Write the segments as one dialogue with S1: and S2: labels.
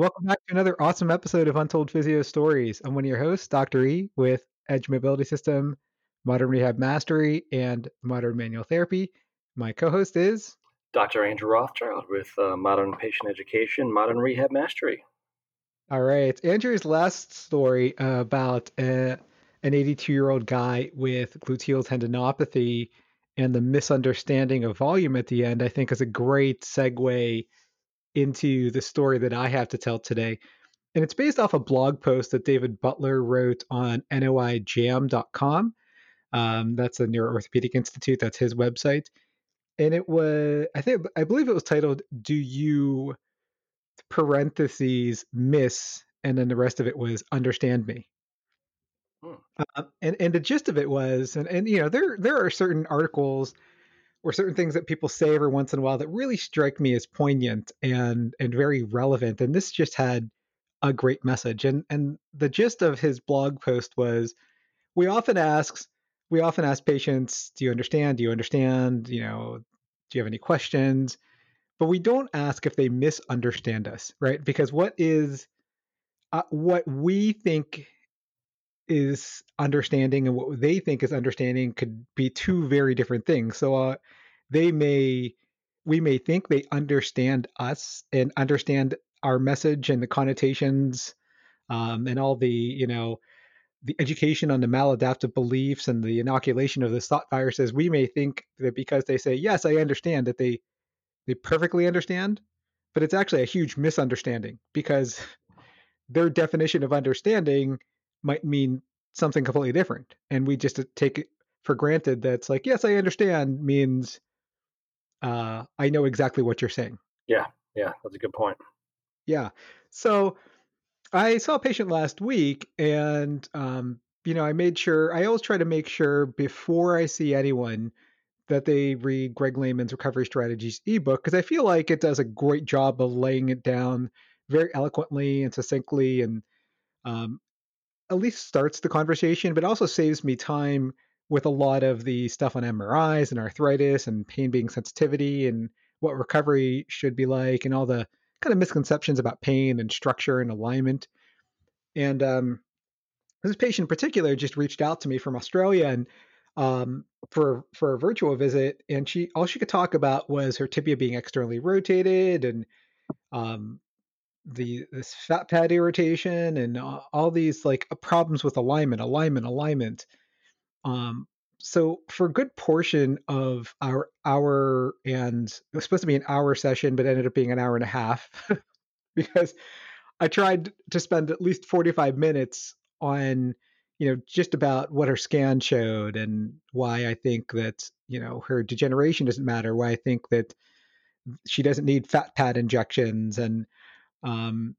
S1: Welcome back to another awesome episode of Untold Physio Stories. I'm one of your hosts, Dr. E, with Edge Mobility System, Modern Rehab Mastery, and Modern Manual Therapy. My co host is
S2: Dr. Andrew Rothschild with uh, Modern Patient Education, Modern Rehab Mastery.
S1: All right. Andrew's last story about uh, an 82 year old guy with gluteal tendinopathy and the misunderstanding of volume at the end, I think is a great segue into the story that I have to tell today. And it's based off a blog post that David Butler wrote on noijam.com. Um, that's the Neuro Orthopedic Institute, that's his website. And it was, I think, I believe it was titled, Do You parentheses miss? And then the rest of it was understand me.
S2: Hmm.
S1: Uh, and and the gist of it was, and, and you know, there there are certain articles or certain things that people say every once in a while that really strike me as poignant and and very relevant. And this just had a great message. And and the gist of his blog post was, we often ask we often ask patients, do you understand? Do you understand? You know, do you have any questions? But we don't ask if they misunderstand us, right? Because what is uh, what we think is understanding and what they think is understanding could be two very different things. So uh, they may we may think they understand us and understand our message and the connotations um, and all the you know the education on the maladaptive beliefs and the inoculation of the thought viruses. We may think that because they say yes, I understand that they they perfectly understand, but it's actually a huge misunderstanding because their definition of understanding might mean something completely different. And we just take it for granted that's like, yes, I understand means uh, I know exactly what you're saying.
S2: Yeah, yeah, that's a good point.
S1: Yeah. So I saw a patient last week and, um, you know, I made sure, I always try to make sure before I see anyone that they read Greg Lehman's Recovery Strategies ebook because I feel like it does a great job of laying it down very eloquently and succinctly and um, at least starts the conversation, but also saves me time with a lot of the stuff on MRIs and arthritis and pain being sensitivity and what recovery should be like and all the kind of misconceptions about pain and structure and alignment. And um, this patient in particular just reached out to me from Australia and um, for for a virtual visit, and she all she could talk about was her tibia being externally rotated and um, the this fat pad irritation and uh, all these like problems with alignment, alignment, alignment. Um, so for a good portion of our hour and it was supposed to be an hour session, but ended up being an hour and a half because I tried to spend at least 45 minutes on, you know, just about what her scan showed and why I think that, you know her degeneration doesn't matter. Why I think that she doesn't need fat pad injections, and um,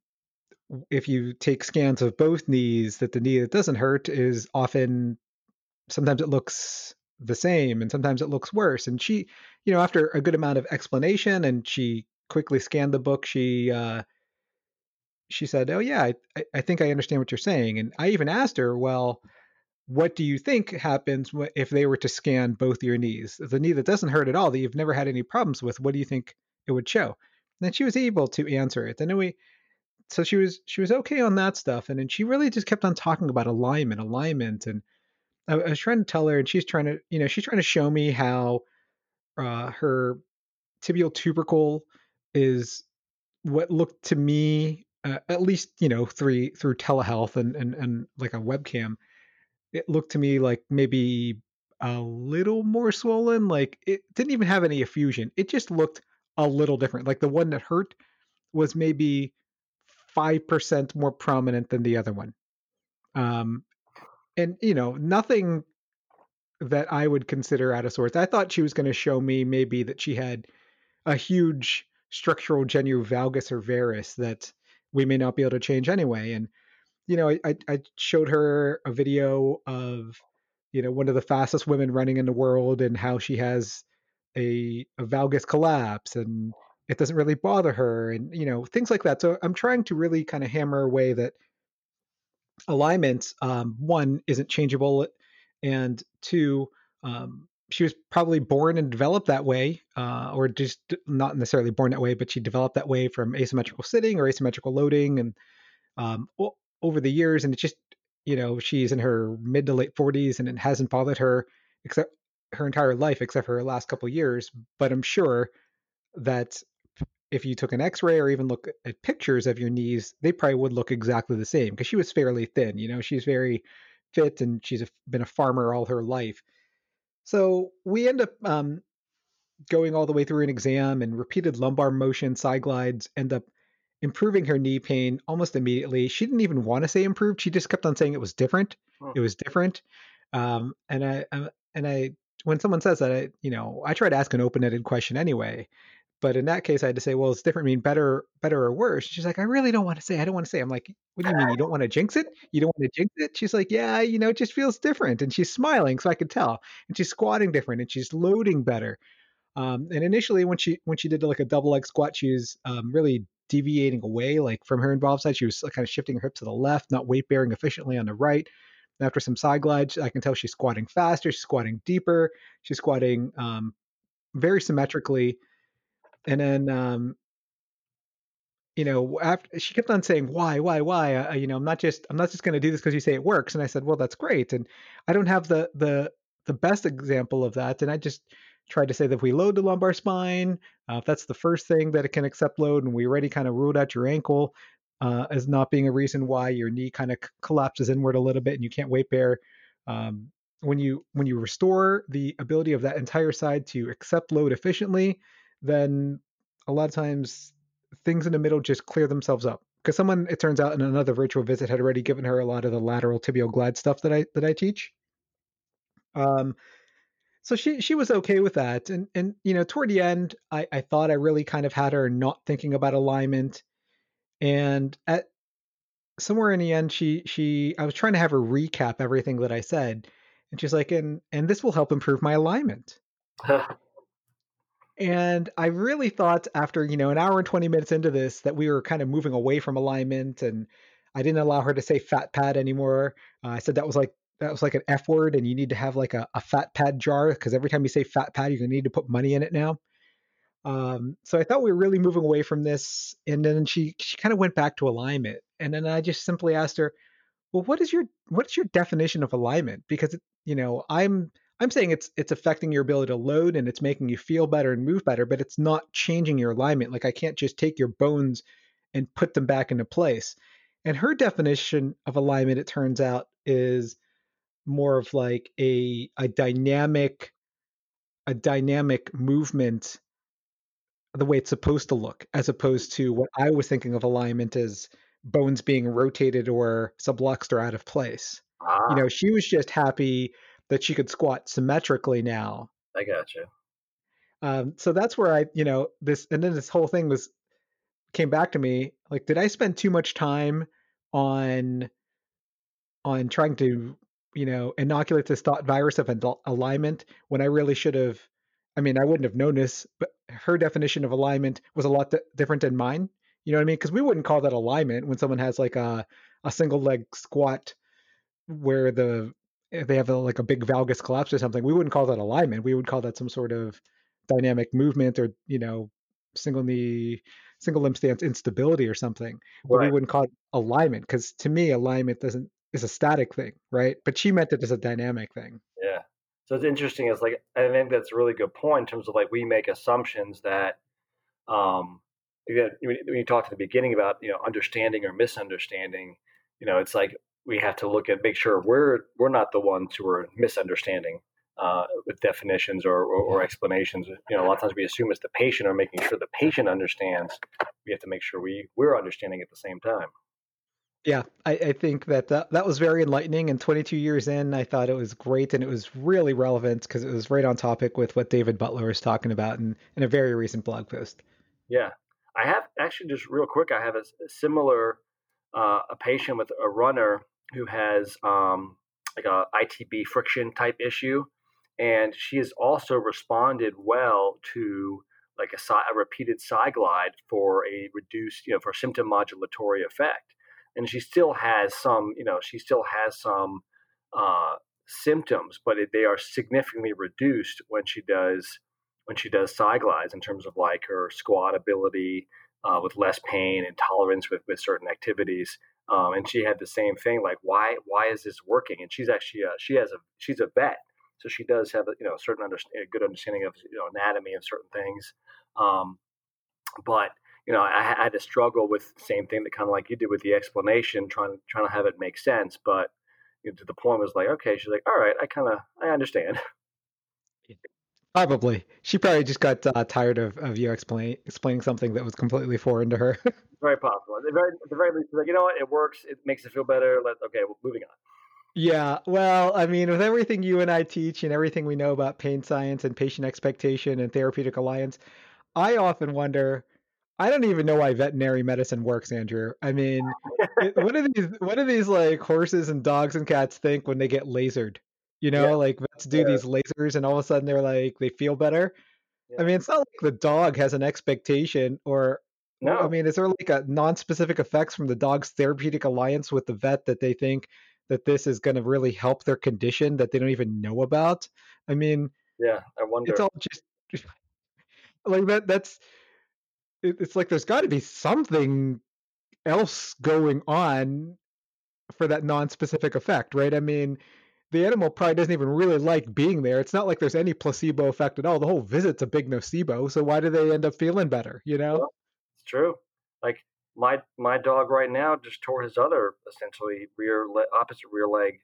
S1: if you take scans of both knees, that the knee that doesn't hurt is often sometimes it looks the same and sometimes it looks worse. And she, you know, after a good amount of explanation and she quickly scanned the book, she uh, she said, "Oh yeah, I, I think I understand what you're saying." And I even asked her, "Well, what do you think happens if they were to scan both your knees? The knee that doesn't hurt at all, that you've never had any problems with, what do you think it would show?" And she was able to answer it. And we, so she was she was okay on that stuff, and then she really just kept on talking about alignment, alignment, and I, I was trying to tell her, and she's trying to, you know, she's trying to show me how uh, her tibial tubercle is what looked to me uh, at least you know three through telehealth and, and and like a webcam it looked to me like maybe a little more swollen like it didn't even have any effusion it just looked a little different like the one that hurt was maybe 5% more prominent than the other one um and you know nothing that i would consider out of sorts i thought she was going to show me maybe that she had a huge structural genu valgus or varus that we may not be able to change anyway. And you know, I, I showed her a video of you know one of the fastest women running in the world and how she has a, a valgus collapse and it doesn't really bother her and you know things like that. So I'm trying to really kind of hammer away that alignment um, one isn't changeable and two um, she was probably born and developed that way, uh, or just not necessarily born that way, but she developed that way from asymmetrical sitting or asymmetrical loading, and um, over the years, and it just you know she's in her mid to late 40s, and it hasn't bothered her except her entire life, except for her last couple years. But I'm sure that if you took an X-ray or even look at pictures of your knees, they probably would look exactly the same because she was fairly thin. You know, she's very fit and she's a, been a farmer all her life. So we end up um, going all the way through an exam and repeated lumbar motion side glides end up improving her knee pain almost immediately. She didn't even want to say improved. She just kept on saying it was different. Oh. It was different. Um, and I, I, and I, when someone says that, I, you know, I try to ask an open-ended question anyway. But in that case, I had to say, well, it's different. I Mean better, better or worse? She's like, I really don't want to say. I don't want to say. I'm like, what do you mean? You don't want to jinx it? You don't want to jinx it? She's like, yeah, you know, it just feels different. And she's smiling, so I could tell. And she's squatting different, and she's loading better. Um, and initially, when she when she did like a double leg squat, she was um, really deviating away, like from her involved side. She was kind of shifting her hips to the left, not weight bearing efficiently on the right. After some side glides, I can tell she's squatting faster. She's squatting deeper. She's squatting um, very symmetrically and then um, you know after she kept on saying why why why uh, you know i'm not just i'm not just going to do this because you say it works and i said well that's great and i don't have the the the best example of that and i just tried to say that if we load the lumbar spine uh, if that's the first thing that it can accept load and we already kind of ruled out your ankle uh, as not being a reason why your knee kind of c- collapses inward a little bit and you can't weight bear um, when you when you restore the ability of that entire side to accept load efficiently then a lot of times things in the middle just clear themselves up. Because someone, it turns out, in another virtual visit had already given her a lot of the lateral tibial glide stuff that I that I teach. Um, so she she was okay with that, and and you know toward the end, I I thought I really kind of had her not thinking about alignment, and at somewhere in the end, she she I was trying to have her recap everything that I said, and she's like, and and this will help improve my alignment. And I really thought after, you know, an hour and 20 minutes into this that we were kind of moving away from alignment and I didn't allow her to say fat pad anymore. Uh, I said that was like that was like an F word and you need to have like a, a fat pad jar because every time you say fat pad, you're gonna need to put money in it now. Um, so I thought we were really moving away from this. And then she she kind of went back to alignment. And then I just simply asked her, well, what is your what is your definition of alignment? Because you know, I'm I'm saying it's it's affecting your ability to load and it's making you feel better and move better, but it's not changing your alignment. Like I can't just take your bones and put them back into place. And her definition of alignment, it turns out, is more of like a a dynamic a dynamic movement the way it's supposed to look, as opposed to what I was thinking of alignment as bones being rotated or subluxed or out of place. Ah. You know, she was just happy that she could squat symmetrically now.
S2: I got you.
S1: Um, so that's where I, you know, this, and then this whole thing was came back to me. Like, did I spend too much time on on trying to, you know, inoculate this thought virus of alignment when I really should have? I mean, I wouldn't have known this, but her definition of alignment was a lot different than mine. You know what I mean? Because we wouldn't call that alignment when someone has like a a single leg squat where the they have a, like a big valgus collapse or something. We wouldn't call that alignment. We would call that some sort of dynamic movement or you know single knee single limb stance instability or something but right. we wouldn't call it alignment because to me alignment doesn't is a static thing right but she meant it as a dynamic thing
S2: so it's interesting it's like i think that's a really good point in terms of like we make assumptions that um when you talked at the beginning about you know understanding or misunderstanding you know it's like we have to look at make sure we're we're not the ones who are misunderstanding uh, with definitions or, or, or, explanations. You know, a lot of times we assume it's the patient or making sure the patient understands. We have to make sure we we're understanding at the same time.
S1: Yeah, I, I think that, that that was very enlightening. And 22 years in, I thought it was great and it was really relevant because it was right on topic with what David Butler was talking about in, in a very recent blog post.
S2: Yeah, I have actually just real quick. I have a, a similar uh, a patient with a runner who has um, like a ITB friction type issue and she has also responded well to like a, a repeated side glide for a reduced, you know, for symptom modulatory effect. And she still has some, you know, she still has some uh, symptoms, but it, they are significantly reduced when she does when she does glides in terms of like her squat ability uh, with less pain and tolerance with, with certain activities. Um, and she had the same thing, like why why is this working? And she's actually a, she has a she's a vet, so she does have a you know certain under, a good understanding of you know anatomy and certain things. Um, but you know, I, I, had to struggle with the same thing that kind of like you did with the explanation, trying trying to have it make sense. But you know, to the point was like, okay, she's like, all right, I kind of I understand.
S1: Probably, she probably just got uh, tired of, of you explain, explaining something that was completely foreign to her.
S2: very possible. At the very, at the very least, like you know what, it works. It makes it feel better. Let okay, well, moving on.
S1: Yeah, well, I mean, with everything you and I teach and everything we know about pain science and patient expectation and therapeutic alliance, I often wonder. I don't even know why veterinary medicine works, Andrew. I mean, what do these what do these like horses and dogs and cats think when they get lasered? You know, yeah. like vets do yeah. these lasers and all of a sudden they're like they feel better. Yeah. I mean, it's not like the dog has an expectation or no. I mean, is there like a non-specific effects from the dog's therapeutic alliance with the vet that they think that this is going to really help their condition that they don't even know about. I mean,
S2: yeah, I wonder.
S1: It's all just like that. That's it's like there's got to be something else going on for that non-specific effect, right? I mean, the animal probably doesn't even really like being there. It's not like there's any placebo effect at all. The whole visit's a big nocebo. So why do they end up feeling better? You know,
S2: it's true. Like my my dog right now just tore his other essentially rear le- opposite rear leg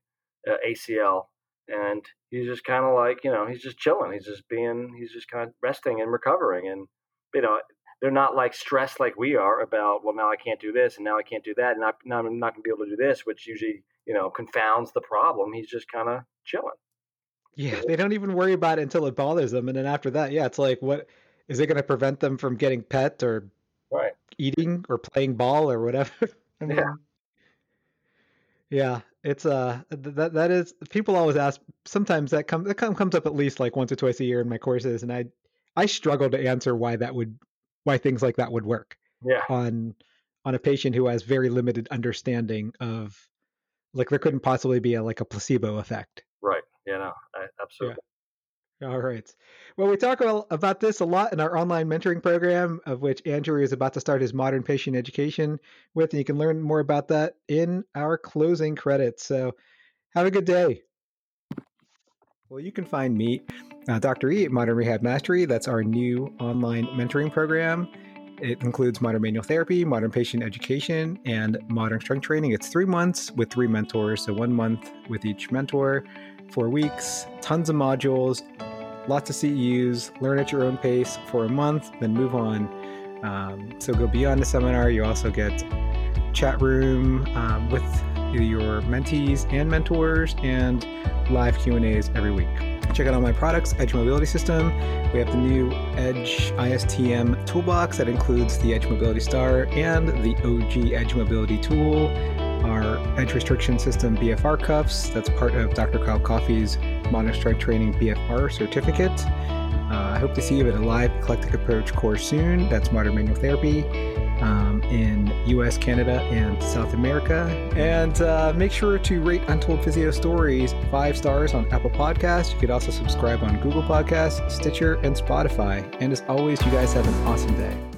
S2: uh, ACL, and he's just kind of like you know he's just chilling. He's just being he's just kind of resting and recovering, and you know they're not like stressed like we are about well now I can't do this and now I can't do that and I, now I'm not going to be able to do this, which usually you know confounds the problem. He's just kind of chilling.
S1: Yeah, they don't even worry about it until it bothers them, and then after that, yeah, it's like what is it going to prevent them from getting pet or
S2: right
S1: eating or playing ball or whatever.
S2: I mean, yeah.
S1: Yeah, it's uh that that is people always ask. Sometimes that comes that comes up at least like once or twice a year in my courses, and I I struggle to answer why that would why things like that would work.
S2: Yeah.
S1: On on a patient who has very limited understanding of like there couldn't possibly be a like a placebo effect.
S2: Right. Yeah. No. I, absolutely.
S1: All right. Well, we talk about this a lot in our online mentoring program, of which Andrew is about to start his modern patient education with. And you can learn more about that in our closing credits. So have a good day. Well, you can find me, uh, Dr. E, at Modern Rehab Mastery. That's our new online mentoring program. It includes modern manual therapy, modern patient education, and modern strength training. It's three months with three mentors, so one month with each mentor four weeks, tons of modules, lots of CEUs, learn at your own pace for a month, then move on. Um, so go beyond the seminar. You also get chat room um, with your mentees and mentors and live Q&As every week. Check out all my products, Edge Mobility System. We have the new Edge ISTM toolbox that includes the Edge Mobility Star and the OG Edge Mobility tool, our Edge Restriction System BFR cuffs. That's part of Dr. Kyle Coffey's Modern Strength Training BFR certificate. Uh, I hope to see you at a live eclectic approach course soon. That's modern manual therapy um, in US, Canada, and South America. And uh, make sure to rate Untold Physio Stories five stars on Apple Podcasts. You could also subscribe on Google Podcasts, Stitcher, and Spotify. And as always, you guys have an awesome day.